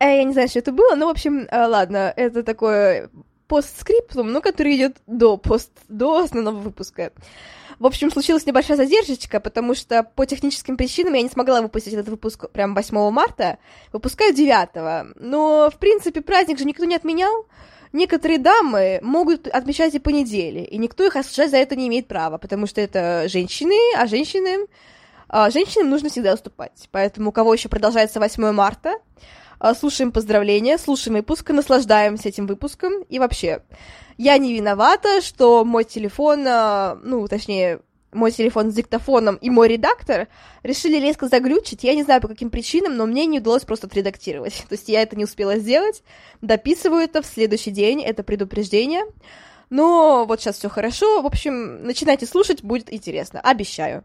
Э, я не знаю, что это было, но, в общем, э, ладно, это такое постскриптум, но который идет до пост, до основного выпуска. В общем, случилась небольшая задержечка, потому что по техническим причинам я не смогла выпустить этот выпуск прям 8 марта, выпускаю 9. Но, в принципе, праздник же никто не отменял. Некоторые дамы могут отмечать и по неделе, и никто их осуждать за это не имеет права, потому что это женщины, а женщины... А женщинам нужно всегда уступать. Поэтому у кого еще продолжается 8 марта, слушаем поздравления, слушаем выпуск, наслаждаемся этим выпуском. И вообще, я не виновата, что мой телефон, а, ну, точнее, мой телефон с диктофоном и мой редактор решили резко заглючить. Я не знаю, по каким причинам, но мне не удалось просто отредактировать. То есть я это не успела сделать. Дописываю это в следующий день, это предупреждение. Но вот сейчас все хорошо. В общем, начинайте слушать, будет интересно. Обещаю.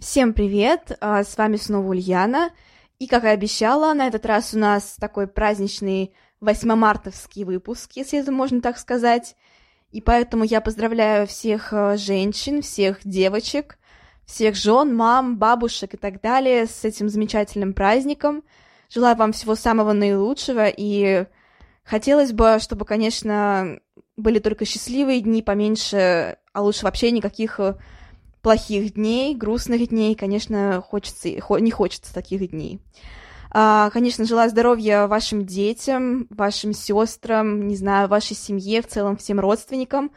Всем привет! А, с вами снова Ульяна. И, как и обещала, на этот раз у нас такой праздничный 8-мартовский выпуск, если это можно так сказать. И поэтому я поздравляю всех а, женщин, всех девочек, всех жен, мам, бабушек и так далее с этим замечательным праздником. Желаю вам всего самого наилучшего и хотелось бы, чтобы, конечно, были только счастливые дни, поменьше, а лучше вообще никаких плохих дней, грустных дней, конечно, хочется, не хочется таких дней. А, конечно, желаю здоровья вашим детям, вашим сестрам, не знаю, вашей семье, в целом всем родственникам.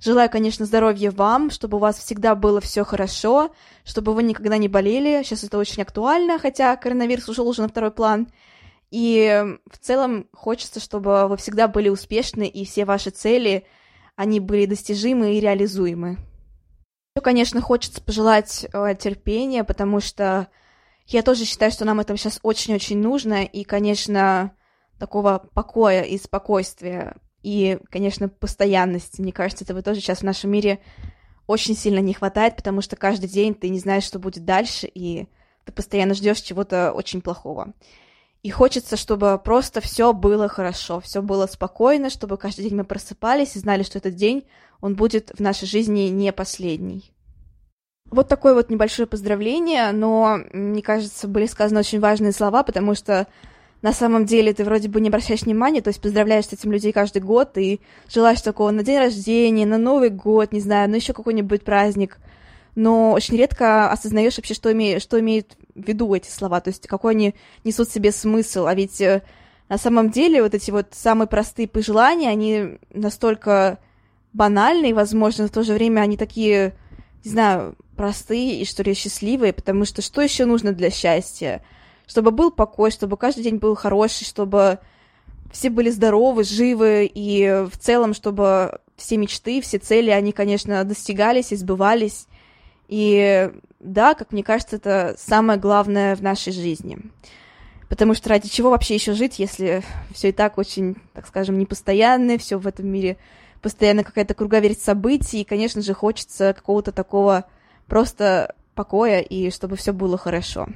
Желаю, конечно, здоровья вам, чтобы у вас всегда было все хорошо, чтобы вы никогда не болели. Сейчас это очень актуально, хотя коронавирус ушел уже на второй план. И в целом хочется, чтобы вы всегда были успешны, и все ваши цели, они были достижимы и реализуемы. Конечно, хочется пожелать э, терпения, потому что я тоже считаю, что нам это сейчас очень-очень нужно, и, конечно, такого покоя и спокойствия, и, конечно, постоянности. Мне кажется, этого тоже сейчас в нашем мире очень сильно не хватает, потому что каждый день ты не знаешь, что будет дальше, и ты постоянно ждешь чего-то очень плохого. И хочется, чтобы просто все было хорошо, все было спокойно, чтобы каждый день мы просыпались и знали, что этот день, он будет в нашей жизни не последний. Вот такое вот небольшое поздравление, но, мне кажется, были сказаны очень важные слова, потому что на самом деле ты вроде бы не обращаешь внимания, то есть поздравляешь с этим людей каждый год и желаешь такого на день рождения, на Новый год, не знаю, на еще какой-нибудь праздник, но очень редко осознаешь вообще, что, име... что имеют в виду эти слова, то есть какой они несут в себе смысл, а ведь э, на самом деле вот эти вот самые простые пожелания, они настолько банальные, возможно, в то же время они такие, не знаю, простые и, что ли, счастливые, потому что что еще нужно для счастья? Чтобы был покой, чтобы каждый день был хороший, чтобы все были здоровы, живы, и в целом, чтобы все мечты, все цели, они, конечно, достигались и сбывались. И да, как мне кажется, это самое главное в нашей жизни. Потому что ради чего вообще еще жить, если все и так очень, так скажем, непостоянное, все в этом мире постоянно какая-то круговерть событий, и, конечно же, хочется какого-то такого просто покоя и чтобы все было хорошо.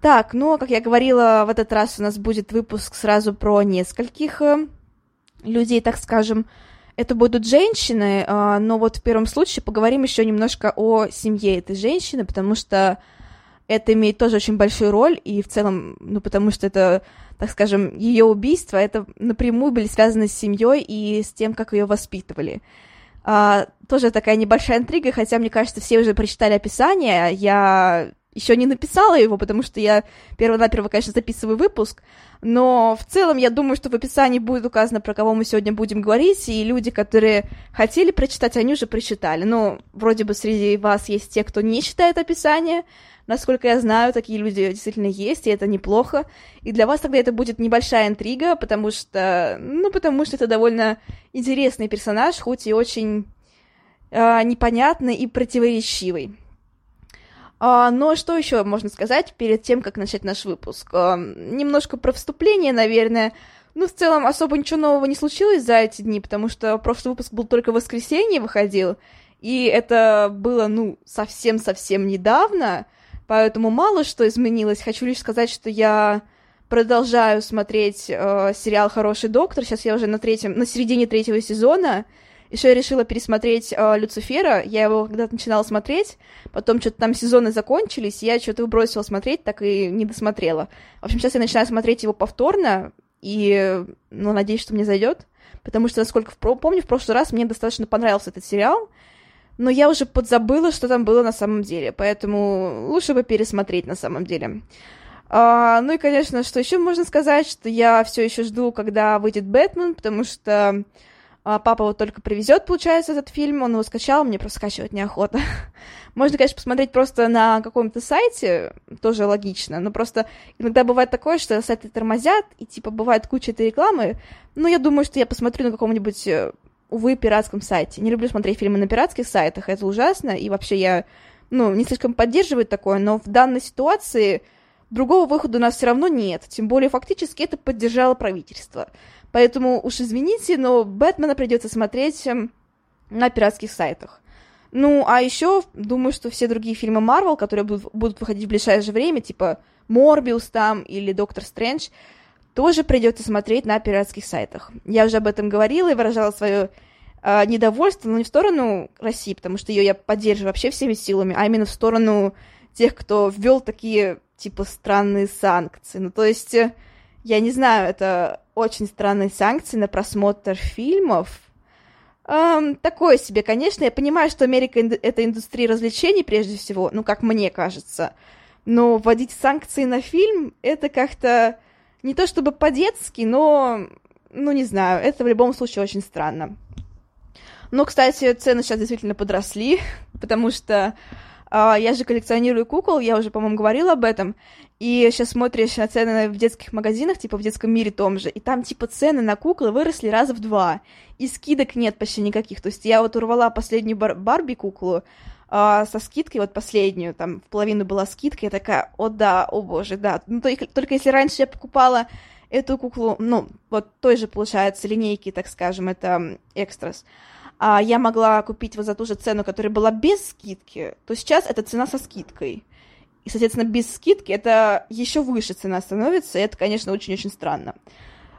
Так, ну, как я говорила, в этот раз у нас будет выпуск сразу про нескольких э, людей, так скажем. Это будут женщины, э, но вот в первом случае поговорим еще немножко о семье этой женщины, потому что это имеет тоже очень большую роль, и в целом, ну, потому что это, так скажем, ее убийство, это напрямую были связаны с семьей и с тем, как ее воспитывали. А, тоже такая небольшая интрига, хотя, мне кажется, все уже прочитали описание. Я еще не написала его, потому что я перво-наперво, конечно, записываю выпуск, но в целом я думаю, что в описании будет указано, про кого мы сегодня будем говорить, и люди, которые хотели прочитать, они уже прочитали. Но вроде бы среди вас есть те, кто не читает описание, Насколько я знаю, такие люди действительно есть, и это неплохо. И для вас тогда это будет небольшая интрига, потому что, ну, потому что это довольно интересный персонаж, хоть и очень э, непонятный и противоречивый. А, но что еще можно сказать перед тем, как начать наш выпуск? А, немножко про вступление, наверное. Ну, в целом, особо ничего нового не случилось за эти дни, потому что прошлый выпуск был только в воскресенье выходил, и это было, ну, совсем-совсем недавно, поэтому мало что изменилось. Хочу лишь сказать, что я продолжаю смотреть э, сериал «Хороший доктор». Сейчас я уже на третьем, на середине третьего сезона. Еще я решила пересмотреть э, Люцифера. Я его когда-то начинала смотреть, потом что-то там сезоны закончились, я что-то выбросила смотреть, так и не досмотрела. В общем, сейчас я начинаю смотреть его повторно, и, ну, надеюсь, что мне зайдет, потому что, насколько в, помню, в прошлый раз мне достаточно понравился этот сериал, но я уже подзабыла, что там было на самом деле, поэтому лучше бы пересмотреть на самом деле. А, ну и, конечно, что еще можно сказать, что я все еще жду, когда выйдет Бэтмен, потому что а, папа вот только привезет, получается, этот фильм, он его скачал, мне просто скачивать неохота. Можно, конечно, посмотреть просто на каком-то сайте, тоже логично, но просто иногда бывает такое, что сайты тормозят, и типа бывает куча этой рекламы, но я думаю, что я посмотрю на каком-нибудь э, увы, пиратском сайте. Не люблю смотреть фильмы на пиратских сайтах, это ужасно, и вообще я, ну, не слишком поддерживаю такое, но в данной ситуации другого выхода у нас все равно нет, тем более фактически это поддержало правительство. Поэтому уж извините, но Бэтмена придется смотреть эм, на пиратских сайтах. Ну, а еще думаю, что все другие фильмы Марвел, которые будут, выходить в ближайшее время, типа Морбиус там или Доктор Стрэндж, тоже придется смотреть на пиратских сайтах. Я уже об этом говорила и выражала свое э, недовольство, но не в сторону России, потому что ее я поддерживаю вообще всеми силами, а именно в сторону тех, кто ввел такие, типа, странные санкции. Ну, то есть, э, я не знаю, это очень странные санкции на просмотр фильмов. Эм, такое себе, конечно. Я понимаю, что Америка — это индустрия развлечений, прежде всего, ну, как мне кажется. Но вводить санкции на фильм — это как-то не то чтобы по-детски, но, ну, не знаю, это в любом случае очень странно. Но, кстати, цены сейчас действительно подросли, потому что э, я же коллекционирую кукол, я уже, по-моему, говорила об этом, и сейчас смотришь на цены в детских магазинах, типа в детском мире том же, и там, типа, цены на куклы выросли раза в два, и скидок нет почти никаких. То есть я вот урвала последнюю бар- Барби-куклу, со скидкой, вот последнюю, там, в половину была скидка, я такая, о да, о боже, да. Ну, только, только если раньше я покупала эту куклу, ну, вот той же, получается, линейки, так скажем, это экстрас, а я могла купить вот за ту же цену, которая была без скидки, то сейчас это цена со скидкой. И, соответственно, без скидки это еще выше цена становится, и это, конечно, очень-очень странно.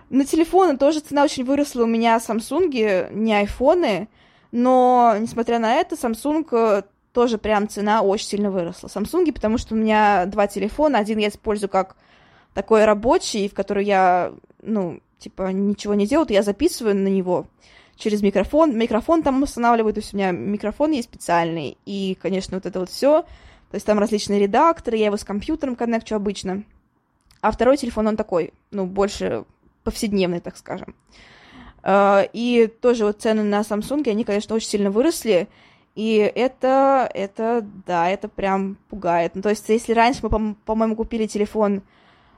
На телефоны тоже цена очень выросла у меня Samsung, не айфоны, но, несмотря на это, Samsung тоже прям цена очень сильно выросла. Samsung, потому что у меня два телефона, один я использую как такой рабочий, в который я, ну, типа, ничего не делаю, я записываю на него через микрофон. Микрофон там устанавливаю, то есть у меня микрофон есть специальный, и, конечно, вот это вот все. То есть там различные редакторы, я его с компьютером коннекчу обычно. А второй телефон, он такой, ну, больше повседневный, так скажем. А, и тоже вот цены на Samsung, они, конечно, очень сильно выросли. И это, это, да, это прям пугает. Ну, то есть, если раньше мы, по-моему, купили телефон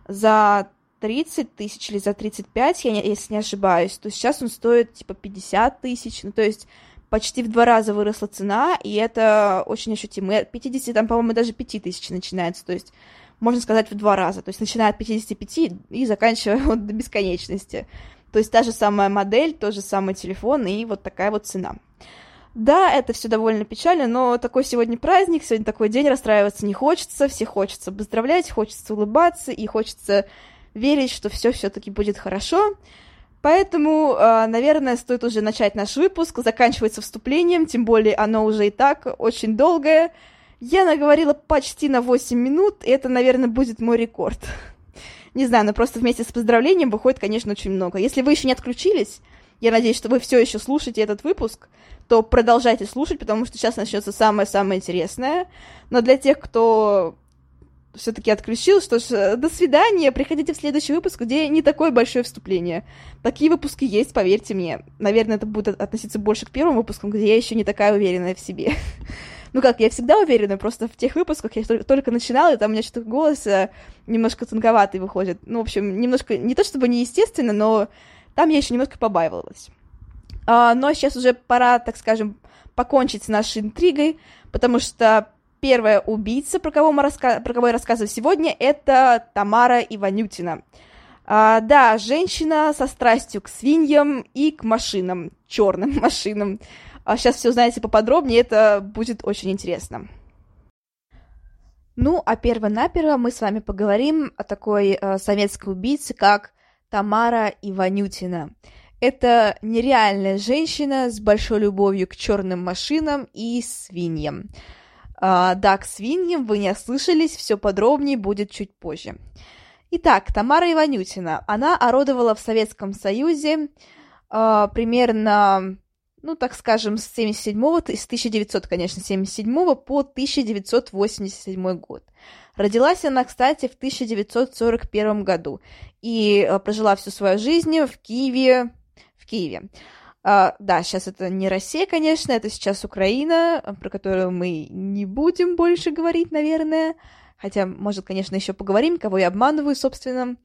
за 30 тысяч или за 35, я не, если не ошибаюсь, то сейчас он стоит, типа, 50 тысяч. Ну, то есть, почти в два раза выросла цена, и это очень ощутимо. От 50, там, по-моему, даже 5 тысяч начинается. То есть, можно сказать, в два раза. То есть, начиная от 55 и заканчивая вот до бесконечности. То есть, та же самая модель, тот же самый телефон и вот такая вот цена. Да, это все довольно печально, но такой сегодня праздник, сегодня такой день, расстраиваться не хочется, все хочется поздравлять, хочется улыбаться и хочется верить, что все все-таки будет хорошо. Поэтому, а, наверное, стоит уже начать наш выпуск. Заканчивается вступлением, тем более оно уже и так очень долгое. Я наговорила почти на 8 минут, и это, наверное, будет мой рекорд. Не знаю, но просто вместе с поздравлением выходит, конечно, очень много. Если вы еще не отключились, я надеюсь, что вы все еще слушаете этот выпуск, то продолжайте слушать, потому что сейчас начнется самое-самое интересное. Но для тех, кто все-таки отключил, что ж, до свидания, приходите в следующий выпуск, где не такое большое вступление. Такие выпуски есть, поверьте мне. Наверное, это будет относиться больше к первым выпускам, где я еще не такая уверенная в себе. Ну как, я всегда уверена, просто в тех выпусках я только начинала, и там у меня что-то голос э, немножко тонковатый выходит. Ну, в общем, немножко, не то чтобы неестественно, но там я еще немножко побаивалась. А, но сейчас уже пора, так скажем, покончить с нашей интригой, потому что первая убийца, про кого, мы раска... про кого я рассказываю сегодня, это Тамара Иванютина. А, да, женщина со страстью к свиньям и к машинам, черным машинам. А сейчас все узнаете поподробнее, это будет очень интересно. Ну, а перво-наперво мы с вами поговорим о такой э, советской убийце, как Тамара Иванютина. Это нереальная женщина с большой любовью к черным машинам и свиньям. А, да, к свиньям вы не ослышались, все подробнее будет чуть позже. Итак, Тамара Иванютина. Она орудовала в Советском Союзе а, примерно, ну, так скажем, с 77 с 1900, конечно, 77 по 1987 год. Родилась она, кстати, в 1941 году и а, прожила всю свою жизнь в Киеве, Киеве. Uh, да, сейчас это не Россия, конечно, это сейчас Украина, про которую мы не будем больше говорить, наверное. Хотя, может, конечно, еще поговорим, кого я обманываю, собственно.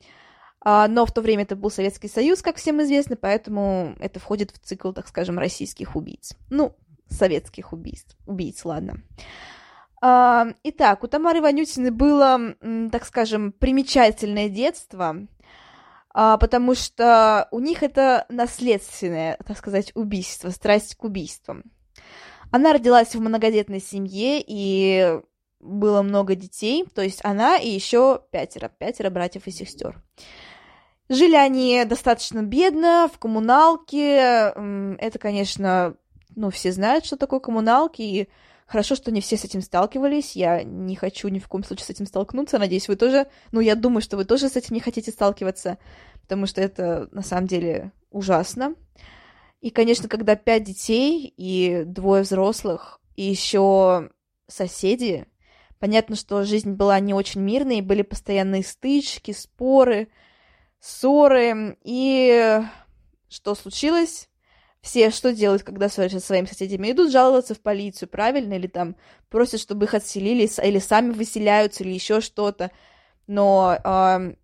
Uh, но в то время это был Советский Союз, как всем известно, поэтому это входит в цикл, так скажем, российских убийц. Ну, советских убийств. Убийц, ладно. Uh, итак, у Тамары Ванютиной было, так скажем, примечательное детство — а, потому что у них это наследственное, так сказать, убийство, страсть к убийствам. Она родилась в многодетной семье, и было много детей, то есть она и еще пятеро, пятеро братьев и сестер. Жили они достаточно бедно, в коммуналке. Это, конечно, ну, все знают, что такое коммуналки, и Хорошо, что не все с этим сталкивались. Я не хочу ни в коем случае с этим столкнуться. Надеюсь, вы тоже... Ну, я думаю, что вы тоже с этим не хотите сталкиваться, потому что это на самом деле ужасно. И, конечно, когда пять детей и двое взрослых, и еще соседи, понятно, что жизнь была не очень мирной, были постоянные стычки, споры, ссоры. И что случилось? Все что делают, когда ссорятся со своими соседями? Идут жаловаться в полицию, правильно? Или там просят, чтобы их отселили, или сами выселяются, или еще что-то. Но э,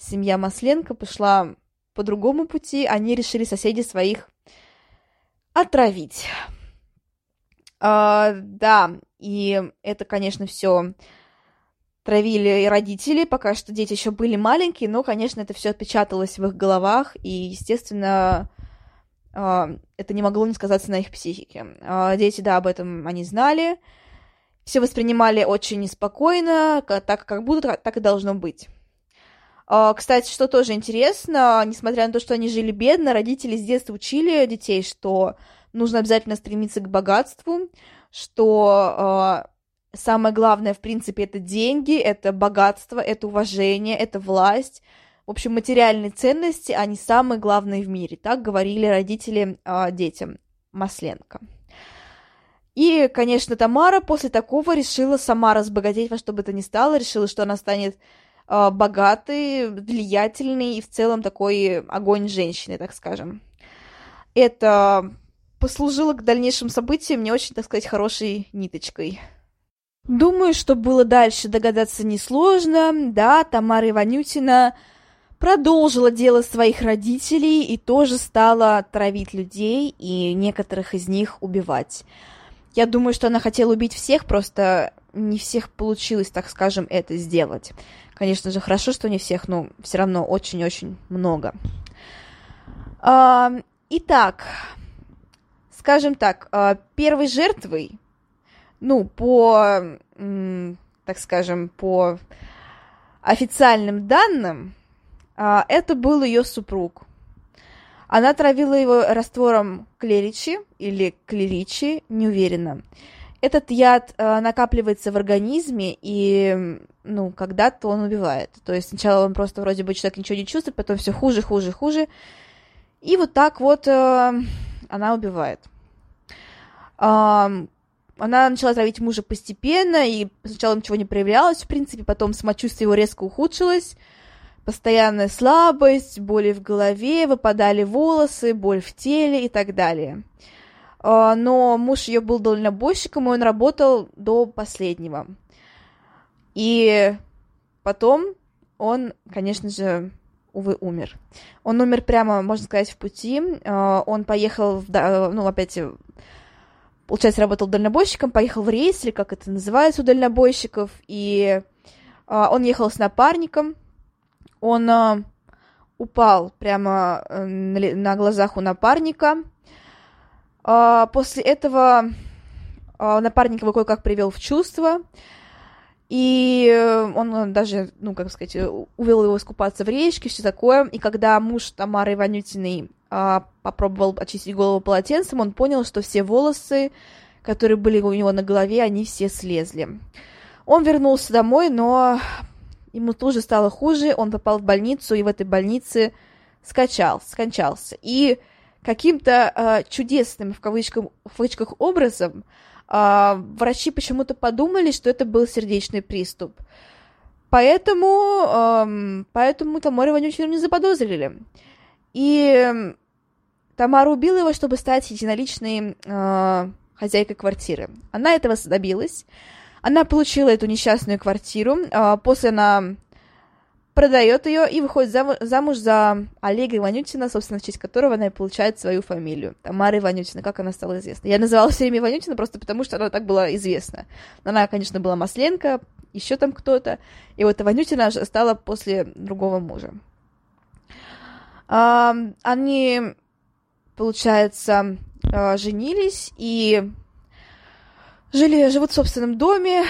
семья Масленко пошла по другому пути. Они решили соседей своих отравить. Э, да, и это, конечно, все травили и родители, пока что дети еще были маленькие, но, конечно, это все отпечаталось в их головах, и, естественно, это не могло не сказаться на их психике. А, дети, да, об этом они знали, все воспринимали очень неспокойно, так как будто так и должно быть. А, кстати, что тоже интересно, несмотря на то, что они жили бедно, родители с детства учили детей, что нужно обязательно стремиться к богатству, что самое главное, в принципе, это деньги, это богатство, это уважение, это власть, в общем, материальные ценности, они самые главные в мире. Так говорили родители э, детям Масленко. И, конечно, Тамара после такого решила сама разбогатеть во что бы то ни стало, решила, что она станет э, богатой, влиятельной и в целом такой огонь женщины, так скажем. Это послужило к дальнейшим событиям не очень, так сказать, хорошей ниточкой. Думаю, что было дальше догадаться несложно. Да, Тамара Иванютина продолжила дело своих родителей и тоже стала травить людей и некоторых из них убивать. Я думаю, что она хотела убить всех, просто не всех получилось, так скажем, это сделать. Конечно же, хорошо, что не всех, но все равно очень-очень много. А, итак, скажем так, а, первой жертвой, ну, по, так скажем, по официальным данным, это был ее супруг. Она травила его раствором клеричи или клеричи, не уверена. Этот яд а, накапливается в организме, и, ну, когда-то он убивает. То есть сначала он просто вроде бы человек ничего не чувствует, потом все хуже, хуже, хуже. И вот так вот э, она убивает. она начала травить мужа постепенно, и сначала ничего не проявлялось, в принципе, потом самочувствие его резко ухудшилось, постоянная слабость, боли в голове, выпадали волосы, боль в теле и так далее. А, но муж ее был дальнобойщиком, и он работал до последнего. И потом он, конечно же, увы, умер. Он умер прямо, можно сказать, в пути. А, он поехал, в, ну, опять, получается, работал дальнобойщиком, поехал в рейс, или как это называется у дальнобойщиков, и а, он ехал с напарником, он упал прямо э, на глазах у напарника, а, после этого а, напарник его кое-как привел в чувство, и он даже, ну, как сказать, увел его искупаться в речке, все такое. И когда муж Тамары Иванютиной а, попробовал очистить голову полотенцем, он понял, что все волосы, которые были у него на голове, они все слезли. Он вернулся домой, но ему тоже стало хуже, он попал в больницу, и в этой больнице скачался, скончался. И каким-то э, чудесным, в, кавычках, в кавычках, образом э, врачи почему-то подумали, что это был сердечный приступ. Поэтому, э, поэтому Тамару Иванючину не заподозрили. И Тамара убила его, чтобы стать единоличной э, хозяйкой квартиры. Она этого добилась. Она получила эту несчастную квартиру. Э, после она продает ее и выходит зам- замуж за Олега Иванютина, собственно, в честь которого она и получает свою фамилию. Тамара Иванютина, как она стала известна. Я называла все время Иванютина просто потому, что она так была известна. Она, конечно, была Масленко, еще там кто-то. И вот Иванютина стала после другого мужа. А, они, получается, а, женились и жили, живут в собственном доме,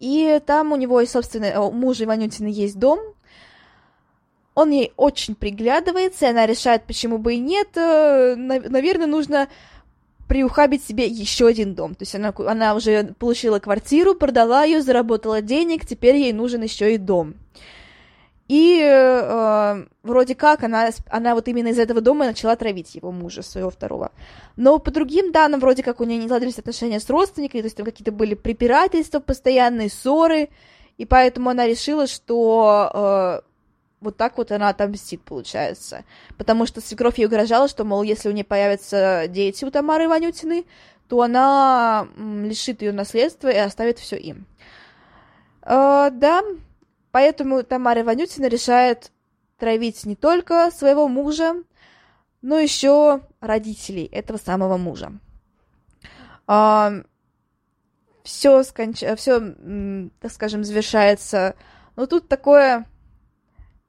и там у него и собственно, у мужа Иванютина есть дом, он ей очень приглядывается, и она решает, почему бы и нет. Э, наверное, нужно приухабить себе еще один дом. То есть она, она уже получила квартиру, продала ее, заработала денег, теперь ей нужен еще и дом. И э, вроде как она, она вот именно из этого дома начала травить его мужа, своего второго. Но по другим данным, вроде как у нее не сложились отношения с родственниками, то есть там какие-то были препирательства, постоянные ссоры, и поэтому она решила, что э, вот так вот она отомстит, получается. Потому что свекровь ей угрожала, что, мол, если у нее появятся дети у Тамары Иванютины, то она лишит ее наследства и оставит все им. Э, да, поэтому Тамара Иванютина решает травить не только своего мужа, но еще родителей этого самого мужа. Э, все, сконч... все, так скажем, завершается. Но тут такое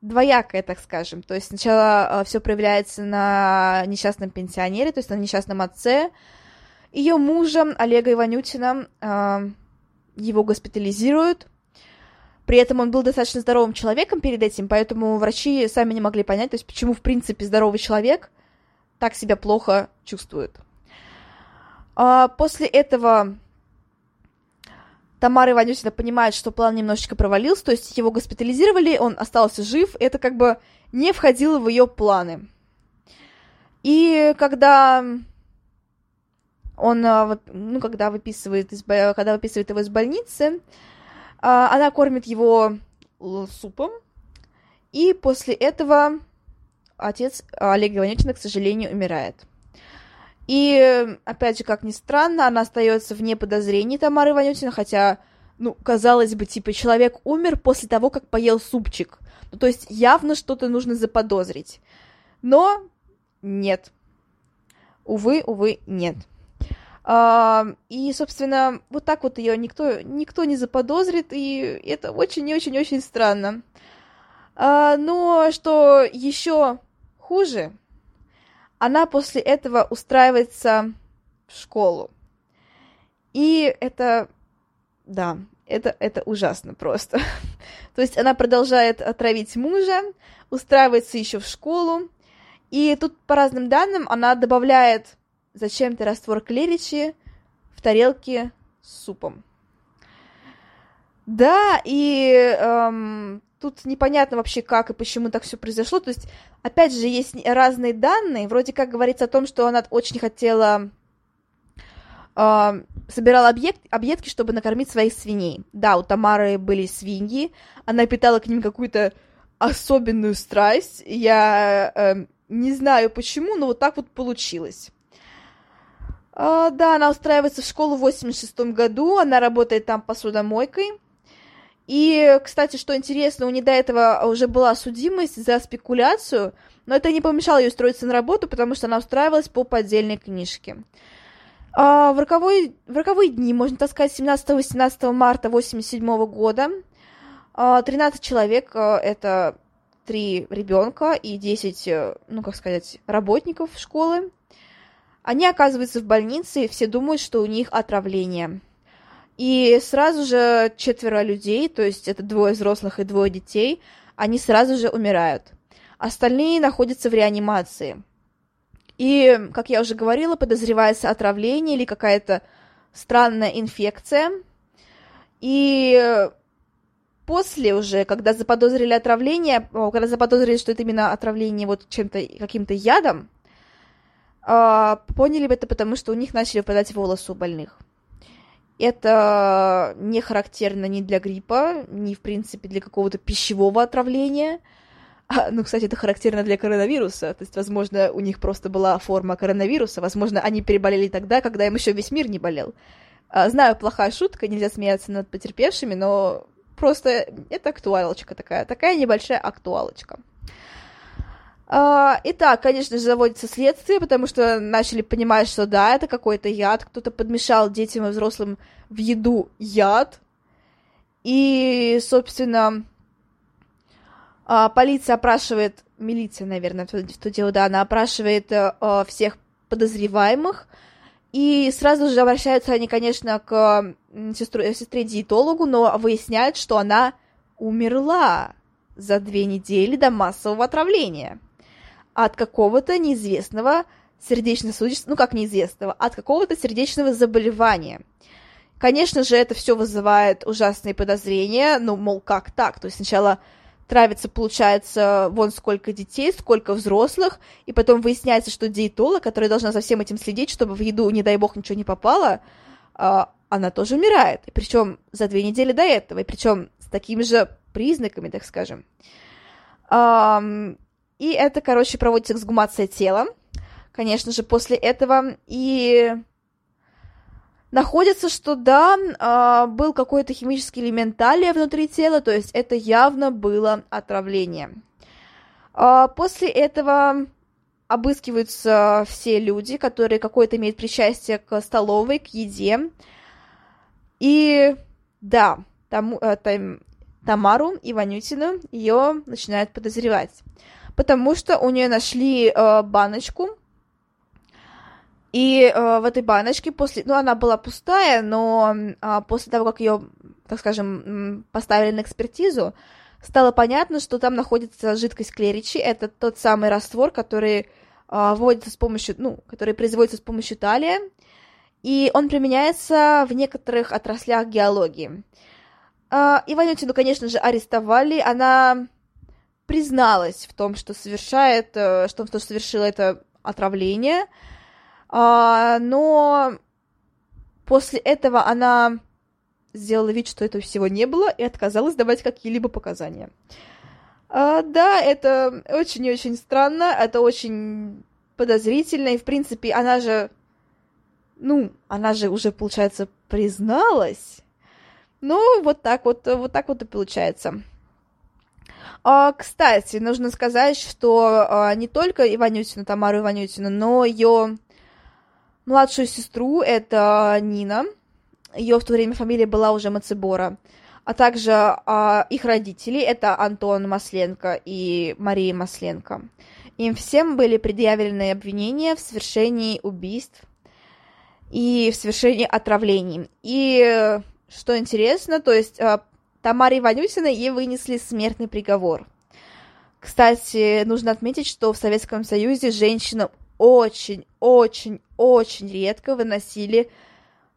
двоякое, так скажем. То есть сначала э, все проявляется на несчастном пенсионере, то есть на несчастном отце. Ее мужа Олега Иванютина э, его госпитализируют. При этом он был достаточно здоровым человеком перед этим, поэтому врачи сами не могли понять, то есть почему, в принципе, здоровый человек так себя плохо чувствует. А после этого Тамара Иванюсина понимает, что план немножечко провалился, то есть его госпитализировали, он остался жив, это как бы не входило в ее планы. И когда он, а, ну, когда выписывает, из, когда выписывает его из больницы, она кормит его супом, и после этого отец Олега Иванютина, к сожалению, умирает. И, опять же, как ни странно, она остается вне подозрений Тамары Иванютина, хотя, ну, казалось бы, типа, человек умер после того, как поел супчик. Ну, то есть явно что-то нужно заподозрить. Но нет. Увы, увы, нет. И, собственно, вот так вот ее никто, никто не заподозрит, и это очень-очень-очень странно. А, но что еще хуже, она после этого устраивается в школу. И это, да, это, это ужасно просто. То есть она продолжает отравить мужа, устраивается еще в школу, и тут по разным данным она добавляет зачем-то раствор клеричи в тарелке с супом. Да, и эм, тут непонятно вообще, как и почему так все произошло. То есть, опять же, есть разные данные. Вроде как говорится о том, что она очень хотела э, собирала объект, объедки, чтобы накормить своих свиней. Да, у Тамары были свиньи, она питала к ним какую-то особенную страсть. Я э, не знаю почему, но вот так вот получилось. Uh, да, она устраивается в школу в 86 году, она работает там посудомойкой. И, кстати, что интересно, у нее до этого уже была судимость за спекуляцию, но это не помешало ей устроиться на работу, потому что она устраивалась по поддельной книжке. Uh, в, роковой, в роковые дни, можно так сказать, 17-18 марта 87 года 13 человек, это три ребенка и 10, э, ну, как сказать, работников школы. Они оказываются в больнице, и все думают, что у них отравление. И сразу же четверо людей, то есть это двое взрослых и двое детей, они сразу же умирают. Остальные находятся в реанимации. И, как я уже говорила, подозревается отравление или какая-то странная инфекция. И после уже, когда заподозрили отравление, когда заподозрили, что это именно отравление вот чем-то, каким-то ядом, поняли бы это потому, что у них начали выпадать волосы у больных. Это не характерно ни для гриппа, ни, в принципе, для какого-то пищевого отравления. А, ну, кстати, это характерно для коронавируса. То есть, возможно, у них просто была форма коронавируса. Возможно, они переболели тогда, когда им еще весь мир не болел. А, знаю, плохая шутка, нельзя смеяться над потерпевшими, но просто это актуалочка такая, такая небольшая актуалочка. А, итак, конечно же, заводится следствие, потому что начали понимать, что да, это какой-то яд, кто-то подмешал детям и взрослым в еду яд. И, собственно, а, полиция опрашивает, милиция, наверное, в то дело, да, она опрашивает а, всех подозреваемых, и сразу же обращаются они, конечно, к сестру, сестре-диетологу, но выясняют, что она умерла за две недели до массового отравления от какого-то неизвестного сердечно-сосудистого, ну как неизвестного, от какого-то сердечного заболевания. Конечно же, это все вызывает ужасные подозрения, ну, мол, как так? То есть сначала травится, получается, вон сколько детей, сколько взрослых, и потом выясняется, что диетолог, которая должна за всем этим следить, чтобы в еду, не дай бог, ничего не попало, а, она тоже умирает. Причем за две недели до этого, и причем с такими же признаками, так скажем. И это, короче, проводится эксгумация тела, конечно же, после этого. И находится, что да, а, был какой-то химический элемент талия внутри тела, то есть это явно было отравление. А, после этого обыскиваются все люди, которые какое-то имеют причастие к столовой, к еде. И да, там, э, там, Тамару Иванютину ее начинают подозревать потому что у нее нашли э, баночку, и э, в этой баночке после, ну она была пустая, но э, после того, как ее, так скажем, поставили на экспертизу, стало понятно, что там находится жидкость клеричи, это тот самый раствор, который э, вводится с помощью, ну, который производится с помощью талия, и он применяется в некоторых отраслях геологии. Э, Иванютину, конечно же, арестовали, она призналась в том, что совершает, э, что, что совершила это отравление, а, но после этого она сделала вид, что этого всего не было, и отказалась давать какие-либо показания. А, да, это очень и очень странно, это очень подозрительно, и, в принципе, она же, ну, она же уже, получается, призналась. Ну, вот так вот, вот так вот и получается. А, кстати, нужно сказать, что а, не только Иванютину, Тамару Иванютину, но ее младшую сестру, это Нина, ее в то время фамилия была уже Мацебора, а также а, их родители, это Антон Масленко и Мария Масленко. Им всем были предъявлены обвинения в совершении убийств и в совершении отравлений. И что интересно, то есть Тамаре Иванютиной ей вынесли смертный приговор. Кстати, нужно отметить, что в Советском Союзе женщинам очень-очень-очень редко выносили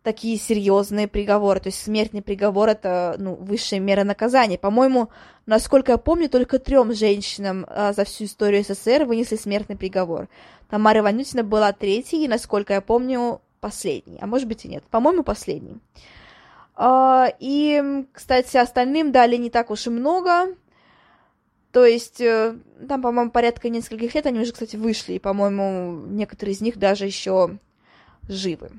такие серьезные приговоры. То есть смертный приговор это ну, высшая мера наказания. По-моему, насколько я помню, только трем женщинам а, за всю историю СССР вынесли смертный приговор. Тамара Иванютина была третьей, и, насколько я помню, последний, а может быть и нет. По-моему, последний. А, и, кстати, остальным дали не так уж и много. То есть, э, там, по-моему, порядка нескольких лет они уже, кстати, вышли, и, по-моему, некоторые из них даже еще живы.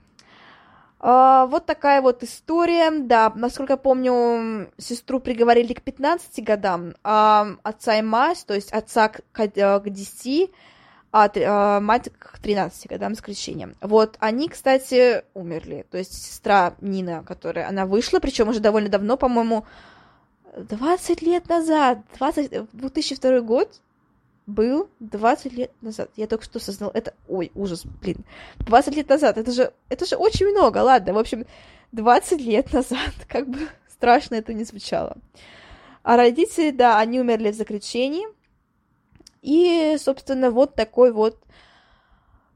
А, вот такая вот история. Да, насколько я помню, сестру приговорили к 15 годам, а отца и мать, то есть отца к, к 10, а, а мать к 13 годам скрещения. Вот они, кстати, умерли. То есть сестра Нина, которая она вышла, причем уже довольно давно, по-моему, 20 лет назад, 20, 2002 год, был 20 лет назад. Я только что сознал это... Ой, ужас, блин. 20 лет назад, это же, это же очень много, ладно. В общем, 20 лет назад, как бы страшно это не звучало. А родители, да, они умерли в заключении. И, собственно, вот такой вот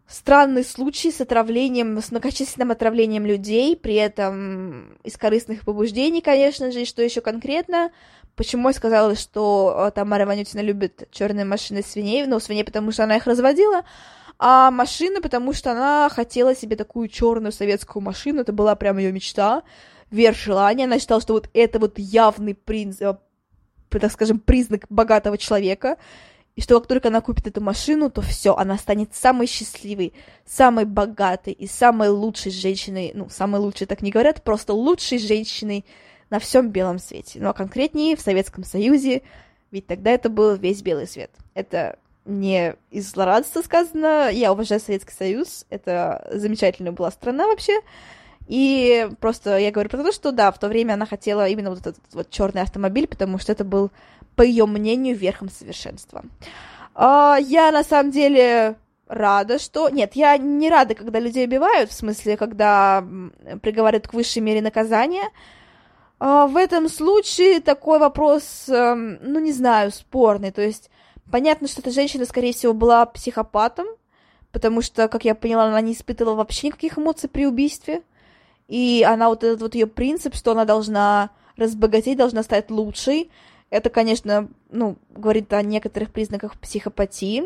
странный случай с отравлением, с многочисленным отравлением людей, при этом из корыстных побуждений, конечно же, и что еще конкретно, Почему я сказала, что э, Тамара Ванютина любит черные машины свиней? Ну, свиней, потому что она их разводила, а машины, потому что она хотела себе такую черную советскую машину. Это была прям ее мечта, верх желания. Она считала, что вот это вот явный принц, э, так скажем, признак богатого человека. И что как только она купит эту машину, то все, она станет самой счастливой, самой богатой и самой лучшей женщиной. Ну, самой лучшей так не говорят, просто лучшей женщиной на всем белом свете. Ну а конкретнее в Советском Союзе, ведь тогда это был весь белый свет. Это не из злорадства сказано, я уважаю Советский Союз, это замечательная была страна вообще, и просто я говорю про то, что да, в то время она хотела именно вот этот вот черный автомобиль, потому что это был, по ее мнению, верхом совершенства. А, я на самом деле рада, что... Нет, я не рада, когда людей убивают, в смысле, когда приговаривают к высшей мере наказания, а, в этом случае такой вопрос, эм, ну, не знаю, спорный. То есть, понятно, что эта женщина, скорее всего, была психопатом, потому что, как я поняла, она не испытывала вообще никаких эмоций при убийстве. И она вот этот вот ее принцип, что она должна разбогатеть, должна стать лучшей, это, конечно, ну, говорит о некоторых признаках психопатии.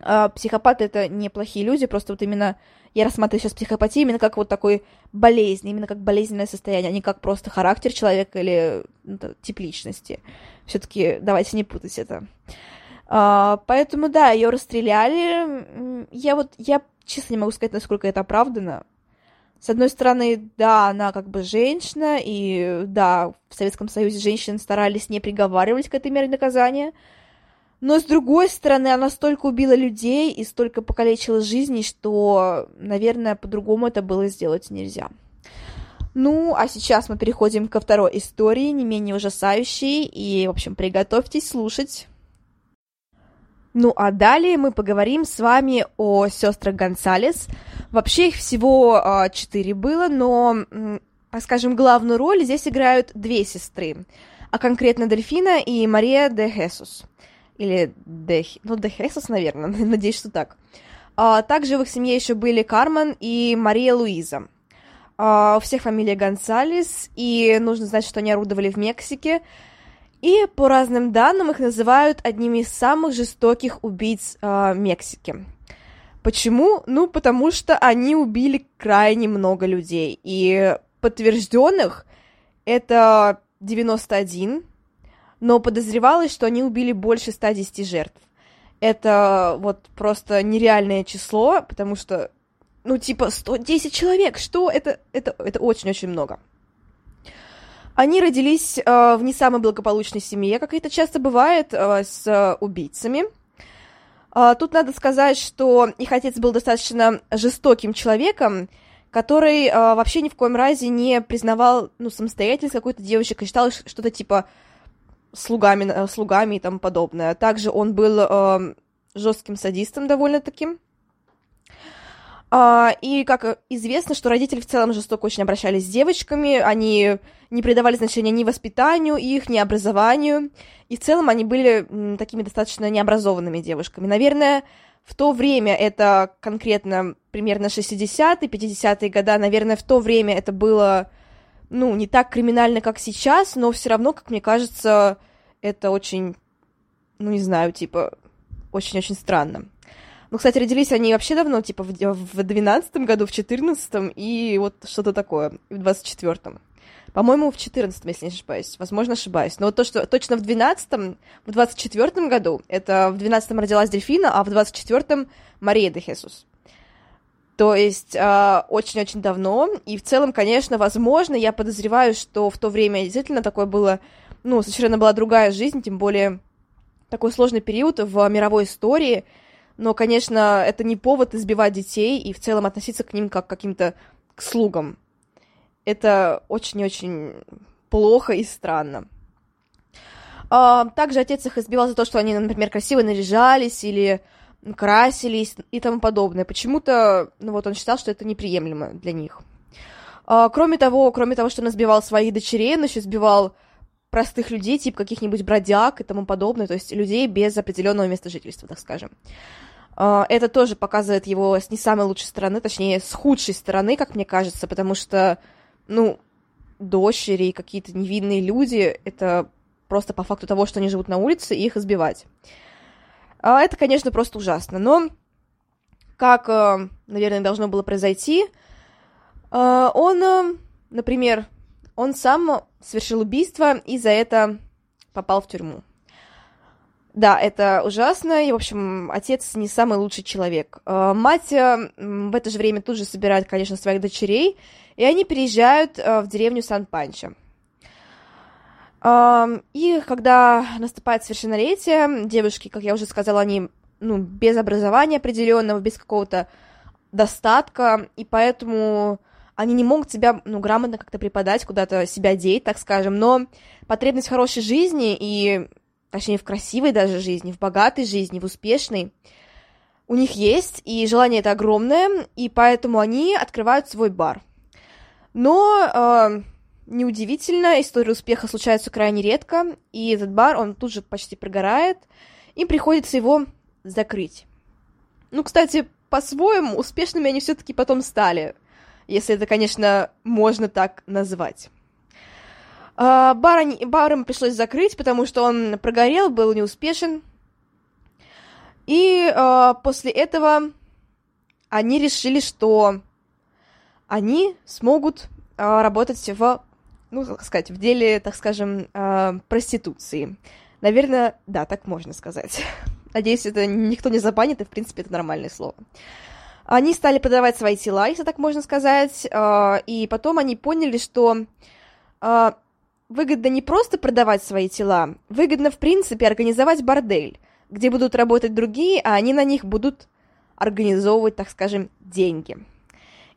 А психопаты это неплохие люди, просто вот именно я рассматриваю сейчас психопатию именно как вот такой болезнь, именно как болезненное состояние, а не как просто характер человека или ну, тип личности. Все-таки давайте не путать это. А, поэтому, да, ее расстреляли. Я вот, я честно не могу сказать, насколько это оправдано. С одной стороны, да, она как бы женщина, и да, в Советском Союзе женщин старались не приговаривать к этой мере наказания. Но с другой стороны, она столько убила людей и столько покалечила жизни, что, наверное, по-другому это было сделать нельзя. Ну, а сейчас мы переходим ко второй истории, не менее ужасающей, и, в общем, приготовьтесь слушать. Ну, а далее мы поговорим с вами о сестрах Гонсалес. Вообще их всего а, четыре было, но, скажем, главную роль здесь играют две сестры, а конкретно Дельфина и Мария де Хесус – или Де... Ну, Де Хесус, наверное. Надеюсь, что так. А, также в их семье еще были Кармен и Мария Луиза. А, у всех фамилия Гонсалес, и нужно знать, что они орудовали в Мексике. И по разным данным их называют одними из самых жестоких убийц а, Мексики. Почему? Ну, потому что они убили крайне много людей. И подтвержденных это 91, но подозревалось, что они убили больше 110 жертв. Это вот просто нереальное число, потому что, ну, типа, 110 человек, что? Это, это, это очень-очень много. Они родились э, в не самой благополучной семье, как это часто бывает, э, с убийцами. Э, тут надо сказать, что их отец был достаточно жестоким человеком, который э, вообще ни в коем разе не признавал ну, самостоятельность какой-то девочек и считал что-то типа слугами, э, слугами и тому подобное. Также он был э, жестким садистом довольно-таки. Uh, и как известно, что родители в целом жестоко очень обращались с девочками, они не придавали значения ни воспитанию их, ни образованию, и в целом они были такими достаточно необразованными девушками. Наверное, в то время, это конкретно примерно 60-е, 50-е годы, наверное, в то время это было ну, не так криминально, как сейчас, но все равно, как мне кажется, это очень, ну, не знаю, типа, очень-очень странно. Ну, кстати, родились они вообще давно, типа в, в 12 году, в 14 и вот что-то такое, в 24-м. По-моему, в 14 если не ошибаюсь. Возможно, ошибаюсь. Но вот то, что точно в 12-м, в 24-м году, это в 12-м родилась Дельфина, а в 24-м Мария де Хесус. То есть э, очень-очень давно. И в целом, конечно, возможно, я подозреваю, что в то время действительно такое было, ну, совершенно была другая жизнь, тем более такой сложный период в мировой истории. Но, конечно, это не повод избивать детей и в целом относиться к ним как к каким-то к слугам. Это очень-очень плохо и странно. А, также отец их избивал за то, что они, например, красиво наряжались или красились и тому подобное. Почему-то, ну вот он считал, что это неприемлемо для них. А, кроме того, кроме того, что он избивал своих дочерей, он еще избивал простых людей, типа каких-нибудь бродяг и тому подобное, то есть людей без определенного места жительства, так скажем. А, это тоже показывает его с не самой лучшей стороны, точнее, с худшей стороны, как мне кажется, потому что ну, дочери и какие-то невинные люди, это просто по факту того, что они живут на улице, и их избивать. А это, конечно, просто ужасно. Но как, э, наверное, должно было произойти, э, он, э, например, он сам совершил убийство и за это попал в тюрьму. Да, это ужасно, и, в общем, отец не самый лучший человек. Мать в это же время тут же собирает, конечно, своих дочерей и они переезжают э, в деревню Сан-Панчо. И когда наступает совершеннолетие, девушки, как я уже сказала, они ну, без образования определенного, без какого-то достатка, и поэтому они не могут себя ну, грамотно как-то преподать, куда-то себя деть, так скажем, но потребность в хорошей жизни и, точнее, в красивой даже жизни, в богатой жизни, в успешной, у них есть, и желание это огромное, и поэтому они открывают свой бар. Но э, неудивительно, история успеха случается крайне редко, и этот бар, он тут же почти прогорает, им приходится его закрыть. Ну, кстати, по-своему, успешными они все-таки потом стали, если это, конечно, можно так назвать. Э, бар, они, пришлось закрыть, потому что он прогорел, был неуспешен. И э, после этого они решили, что они смогут э, работать в, ну, как сказать, в деле, так скажем, э, проституции. Наверное, да, так можно сказать. Надеюсь, это никто не забанит, и, в принципе, это нормальное слово. Они стали продавать свои тела, если так можно сказать, э, и потом они поняли, что э, выгодно не просто продавать свои тела, выгодно, в принципе, организовать бордель, где будут работать другие, а они на них будут организовывать, так скажем, деньги.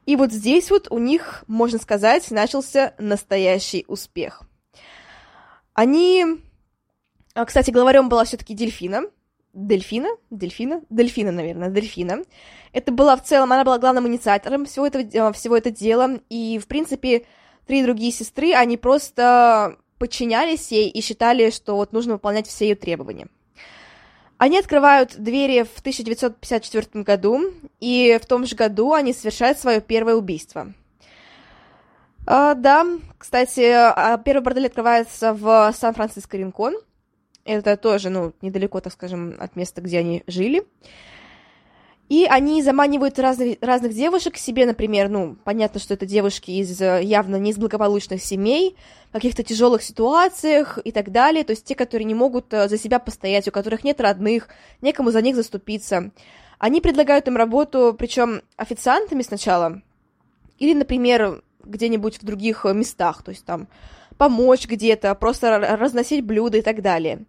И вот здесь вот у них, можно сказать, начался настоящий успех. Они... А, кстати, главарем была все-таки дельфина. Дельфина? Дельфина? Дельфина, наверное, дельфина. Это была в целом, она была главным инициатором всего этого, всего этого дела. И, в принципе, три другие сестры, они просто подчинялись ей и считали, что вот нужно выполнять все ее требования. Они открывают двери в 1954 году, и в том же году они совершают свое первое убийство. А, да, кстати, а, первый бордель открывается в Сан-Франциско Ринкон. Это тоже, ну, недалеко, так скажем, от места, где они жили. И они заманивают разных, разных девушек к себе, например, ну, понятно, что это девушки из э, явно не из благополучных семей, каких-то тяжелых ситуациях и так далее, то есть те, которые не могут э, за себя постоять, у которых нет родных, некому за них заступиться. Они предлагают им работу, причем официантами сначала, или, например, где-нибудь в других э, местах, то есть там помочь где-то, просто разносить блюда и так далее.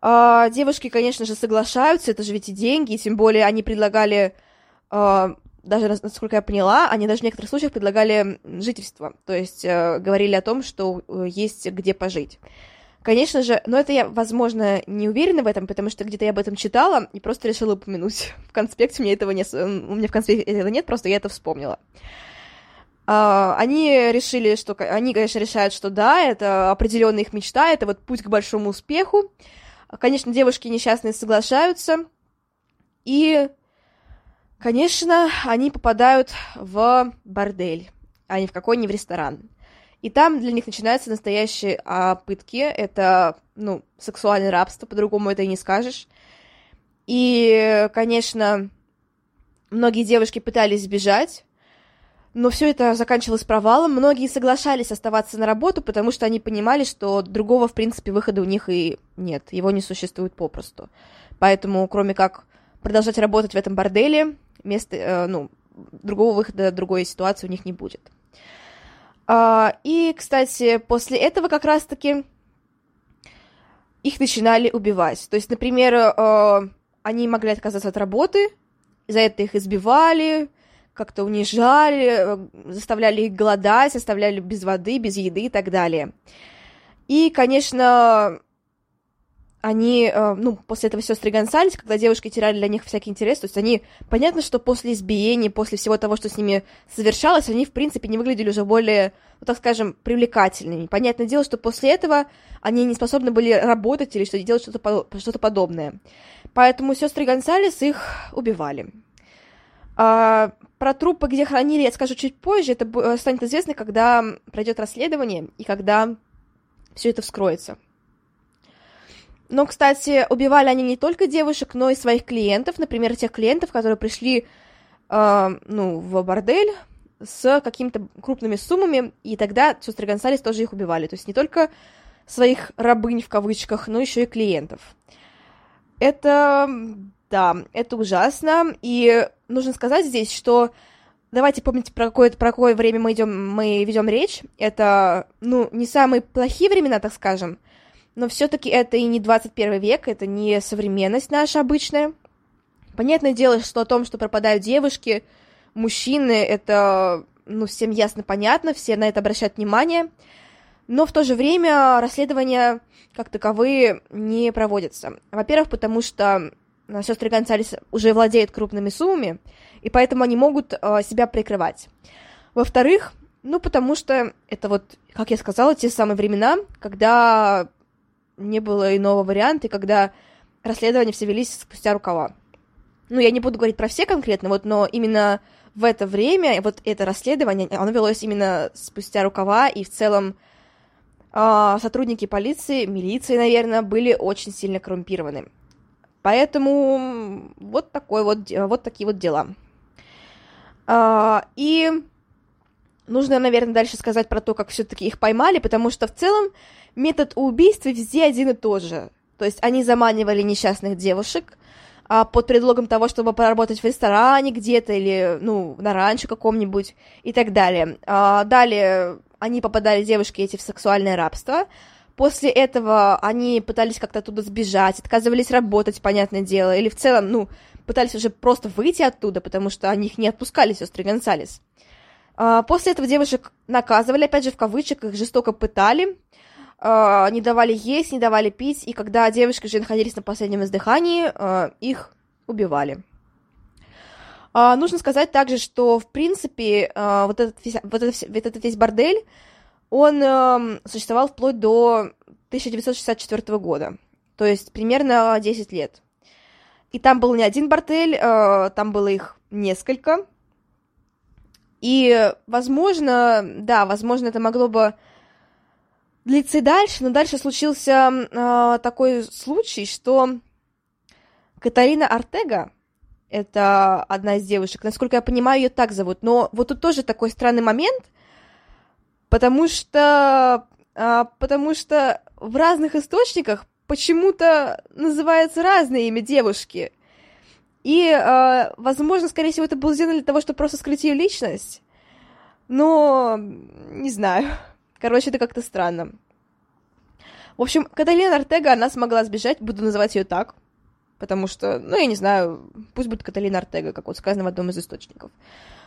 А, девушки, конечно же, соглашаются, это же ведь и деньги, и тем более они предлагали, а, даже, насколько я поняла, они даже в некоторых случаях предлагали жительство, то есть а, говорили о том, что э, есть где пожить. Конечно же, но это я, возможно, не уверена в этом, потому что где-то я об этом читала и просто решила упомянуть. В конспекте у меня этого нет, у меня в конспекте этого нет, просто я это вспомнила. Они решили, что они, конечно, решают, что да, это определенная их мечта, это вот путь к большому успеху. Конечно, девушки несчастные соглашаются, и, конечно, они попадают в бордель, а не в какой нибудь ресторан. И там для них начинаются настоящие а, пытки. Это, ну, сексуальное рабство, по-другому это и не скажешь. И, конечно, многие девушки пытались сбежать, но все это заканчивалось провалом. Многие соглашались оставаться на работу, потому что они понимали, что другого, в принципе, выхода у них и нет, его не существует попросту. Поэтому, кроме как продолжать работать в этом борделе, место, э, ну, другого выхода, другой ситуации у них не будет. А, и, кстати, после этого как раз-таки их начинали убивать. То есть, например, э, они могли отказаться от работы, за это их избивали, как-то унижали, э, заставляли их голодать, оставляли без воды, без еды и так далее. И, конечно, они, э, ну, после этого сестры Гонсалес, когда девушки теряли для них всякий интерес, то есть они, понятно, что после избиений, после всего того, что с ними совершалось, они, в принципе, не выглядели уже более, ну, так скажем, привлекательными. Понятное дело, что после этого они не способны были работать или что делать что-то, что подобное. Поэтому сестры Гонсалес их убивали. А, про трупы, где хранили, я скажу чуть позже. Это э, станет известно, когда пройдет расследование и когда все это вскроется. Но, кстати, убивали они не только девушек, но и своих клиентов, например, тех клиентов, которые пришли э, ну, в бордель с какими-то крупными суммами, и тогда сестры Гонсалес тоже их убивали. То есть не только своих рабынь в кавычках, но еще и клиентов. Это да, это ужасно. И нужно сказать здесь, что давайте помните, про какое, про какое время мы идем, мы ведем речь. Это, ну, не самые плохие времена, так скажем, но все-таки это и не 21 век, это не современность наша обычная. Понятное дело, что о том, что пропадают девушки, мужчины, это, ну, всем ясно понятно, все на это обращают внимание, но в то же время расследования как таковые не проводятся. Во-первых, потому что сестры Гонсалес уже владеют крупными суммами, и поэтому они могут э, себя прикрывать. Во-вторых, ну, потому что это вот, как я сказала, те самые времена, когда не было иного варианта, и когда расследования все велись спустя рукава. Ну, я не буду говорить про все конкретно, вот, но именно в это время, вот это расследование, оно велось именно спустя рукава, и в целом э, сотрудники полиции, милиции, наверное, были очень сильно коррумпированы. Поэтому вот такой вот, вот такие вот дела. А, и нужно, наверное, дальше сказать про то, как все-таки их поймали, потому что в целом метод убийства везде один и тот же. То есть они заманивали несчастных девушек а, под предлогом того, чтобы поработать в ресторане где-то или, ну, на ранчо каком-нибудь и так далее. А, далее они попадали, девушки эти, в сексуальное рабство, После этого они пытались как-то оттуда сбежать, отказывались работать, понятное дело, или в целом, ну, пытались уже просто выйти оттуда, потому что они их не отпускали, сестры Гонсалес. А, после этого девушек наказывали, опять же, в кавычках, их жестоко пытали, а, не давали есть, не давали пить, и когда девушки уже находились на последнем издыхании, а, их убивали. Нужно сказать также, что, в принципе, вот этот, вот этот, вот этот весь бордель, он э, существовал вплоть до 1964 года, то есть примерно 10 лет. И там был не один бордель, э, там было их несколько. И, возможно, да, возможно, это могло бы длиться и дальше, но дальше случился э, такой случай, что Катарина Артега, это одна из девушек, насколько я понимаю, ее так зовут, но вот тут тоже такой странный момент – Потому что, а, потому что в разных источниках почему-то называется разное имя девушки. И, а, возможно, скорее всего, это было сделано для того, чтобы просто скрыть ее личность. Но не знаю. Короче, это как-то странно. В общем, Каталина Артега, она смогла сбежать, буду называть ее так, потому что, ну, я не знаю, пусть будет Каталина Артега, как вот сказано в одном из источников.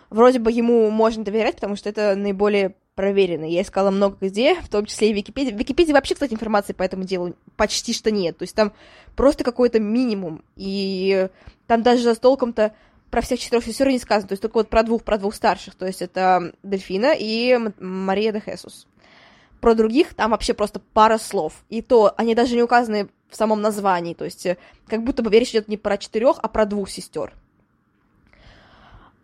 Вроде бы ему можно доверять, потому что это наиболее проверены. Я искала много где, в том числе и в Википедии. В Википедии вообще, кстати, информации по этому делу почти что нет. То есть там просто какой-то минимум. И там даже с толком-то про всех четырех сестер не сказано. То есть только вот про двух, про двух старших. То есть это Дельфина и Мария де Хесус. Про других там вообще просто пара слов. И то они даже не указаны в самом названии. То есть э, как будто бы речь идет не про четырех, а про двух сестер.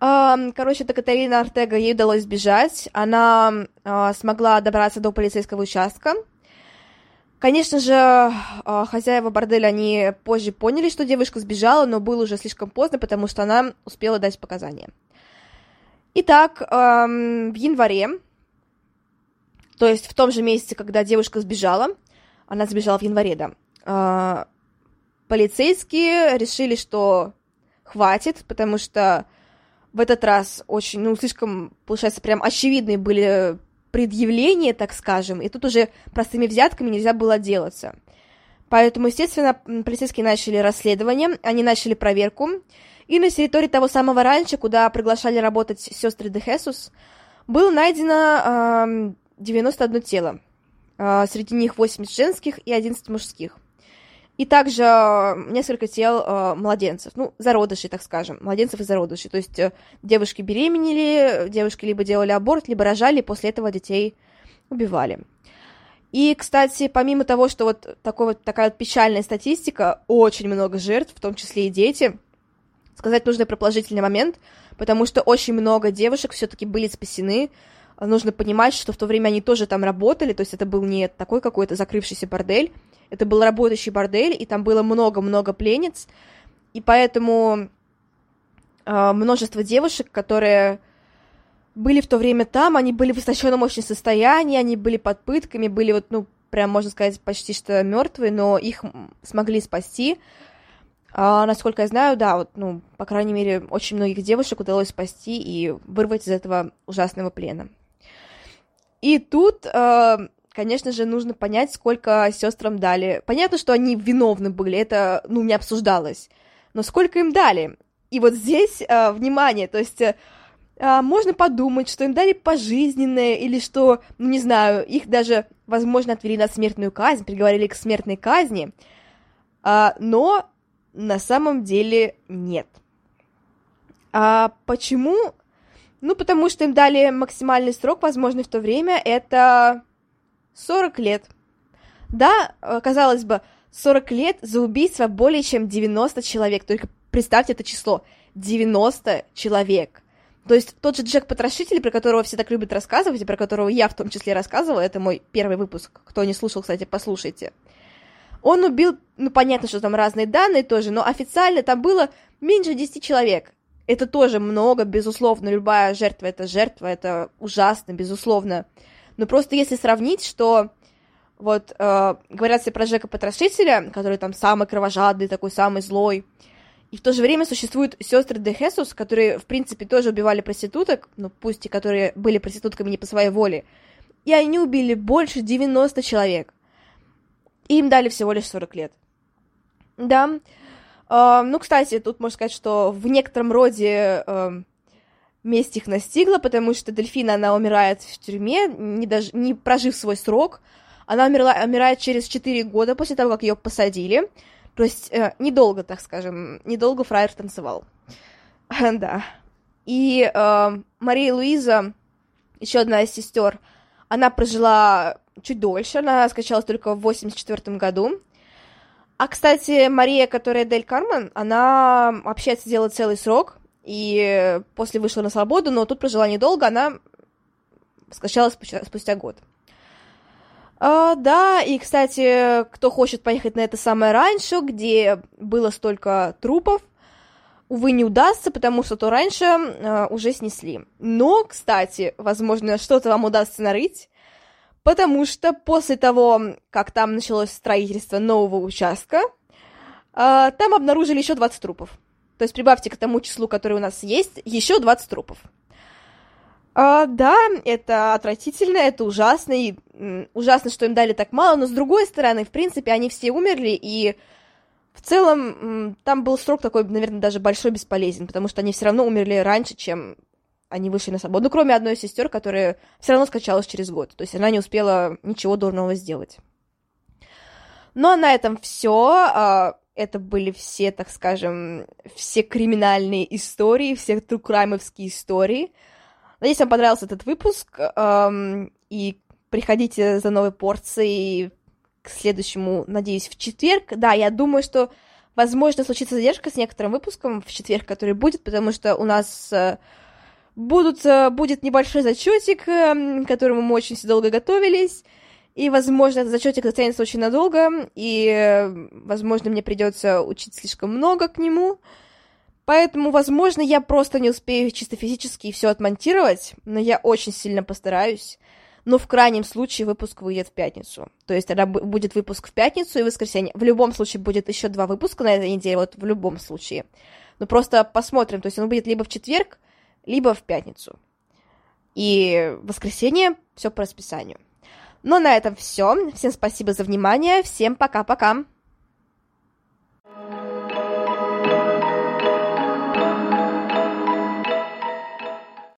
Короче, это Катарина Артега, ей удалось сбежать. Она а, смогла добраться до полицейского участка. Конечно же, а, хозяева борделя, они позже поняли, что девушка сбежала, но было уже слишком поздно, потому что она успела дать показания. Итак, в январе, то есть в том же месяце, когда девушка сбежала, она сбежала в январе, да, а, полицейские решили, что хватит, потому что в этот раз очень, ну, слишком, получается, прям очевидные были предъявление, так скажем, и тут уже простыми взятками нельзя было отделаться. Поэтому, естественно, полицейские начали расследование, они начали проверку, и на территории того самого ранчо, куда приглашали работать сестры Де Хесус, было найдено э, 91 тело. Э, среди них 80 женских и 11 мужских и также э, несколько тел э, младенцев, ну, зародышей, так скажем, младенцев и зародышей. То есть э, девушки беременели, девушки либо делали аборт, либо рожали, и после этого детей убивали. И, кстати, помимо того, что вот, такой вот такая вот печальная статистика, очень много жертв, в том числе и дети, сказать нужно про положительный момент, потому что очень много девушек все-таки были спасены. Нужно понимать, что в то время они тоже там работали, то есть это был не такой какой-то закрывшийся бордель, это был работающий бордель, и там было много-много пленниц, и поэтому э, множество девушек, которые были в то время там, они были в истощенном очень состоянии, они были под пытками, были вот, ну, прям, можно сказать, почти что мертвые, но их смогли спасти. А, насколько я знаю, да, вот, ну, по крайней мере, очень многих девушек удалось спасти и вырвать из этого ужасного плена. И тут э, конечно же, нужно понять, сколько сестрам дали. Понятно, что они виновны были, это, ну, не обсуждалось. Но сколько им дали? И вот здесь, э, внимание, то есть... Э, можно подумать, что им дали пожизненное, или что, ну, не знаю, их даже, возможно, отвели на смертную казнь, приговорили к смертной казни, а, но на самом деле нет. А почему? Ну, потому что им дали максимальный срок, возможный в то время, это 40 лет. Да, э, казалось бы, 40 лет за убийство более чем 90 человек. Только представьте это число. 90 человек. То есть тот же Джек Потрошитель, про которого все так любят рассказывать, и про которого я в том числе рассказывала, это мой первый выпуск. Кто не слушал, кстати, послушайте. Он убил, ну понятно, что там разные данные тоже, но официально там было меньше 10 человек. Это тоже много, безусловно, любая жертва это жертва, это ужасно, безусловно. Но просто если сравнить, что вот э, говорят все про Джека Потрошителя, который там самый кровожадный, такой самый злой, и в то же время существуют сестры Де Хесус, которые, в принципе, тоже убивали проституток, ну, пусть и которые были проститутками не по своей воле, и они убили больше 90 человек. И им дали всего лишь 40 лет. Да. Э, ну, кстати, тут можно сказать, что в некотором роде э, месть их настигла, потому что Дельфина, она умирает в тюрьме, не, даже, не прожив свой срок. Она умерла, умирает через 4 года после того, как ее посадили. То есть э, недолго, так скажем, недолго фраер танцевал. да. И э, Мария Луиза, еще одна из сестер, она прожила чуть дольше, она скачалась только в 84 году. А, кстати, Мария, которая Дель Кармен, она вообще отсидела целый срок, и после вышла на свободу, но тут прожила недолго, она скачалась спустя, спустя год. А, да, и, кстати, кто хочет поехать на это самое раньше, где было столько трупов, увы, не удастся, потому что то раньше а, уже снесли. Но, кстати, возможно, что-то вам удастся нарыть, потому что после того, как там началось строительство нового участка, а, там обнаружили еще 20 трупов. То есть прибавьте к тому числу, которое у нас есть, еще 20 трупов. А, да, это отвратительно, это ужасно, и ужасно, что им дали так мало, но с другой стороны, в принципе, они все умерли, и в целом там был срок такой, наверное, даже большой бесполезен, потому что они все равно умерли раньше, чем они вышли на свободу, ну, кроме одной из сестер, которая все равно скончалась через год, то есть она не успела ничего дурного сделать. Ну, а на этом все. А, это были все, так скажем, все криминальные истории, все true crime овские истории. Надеюсь, вам понравился этот выпуск, и приходите за новой порцией к следующему, надеюсь, в четверг. Да, я думаю, что, возможно, случится задержка с некоторым выпуском в четверг, который будет, потому что у нас э, будут, э, будет небольшой зачетик, э, к которому мы очень долго готовились, И, возможно, этот зачетик затянется очень надолго, и, возможно, мне придется учить слишком много к нему. Поэтому, возможно, я просто не успею чисто физически все отмонтировать, но я очень сильно постараюсь. Но в крайнем случае выпуск выйдет в пятницу. То есть тогда будет выпуск в пятницу и воскресенье. В любом случае будет еще два выпуска на этой неделе, вот в любом случае. Но просто посмотрим, то есть он будет либо в четверг, либо в пятницу. И в воскресенье все по расписанию. Но на этом все. Всем спасибо за внимание. Всем пока-пока.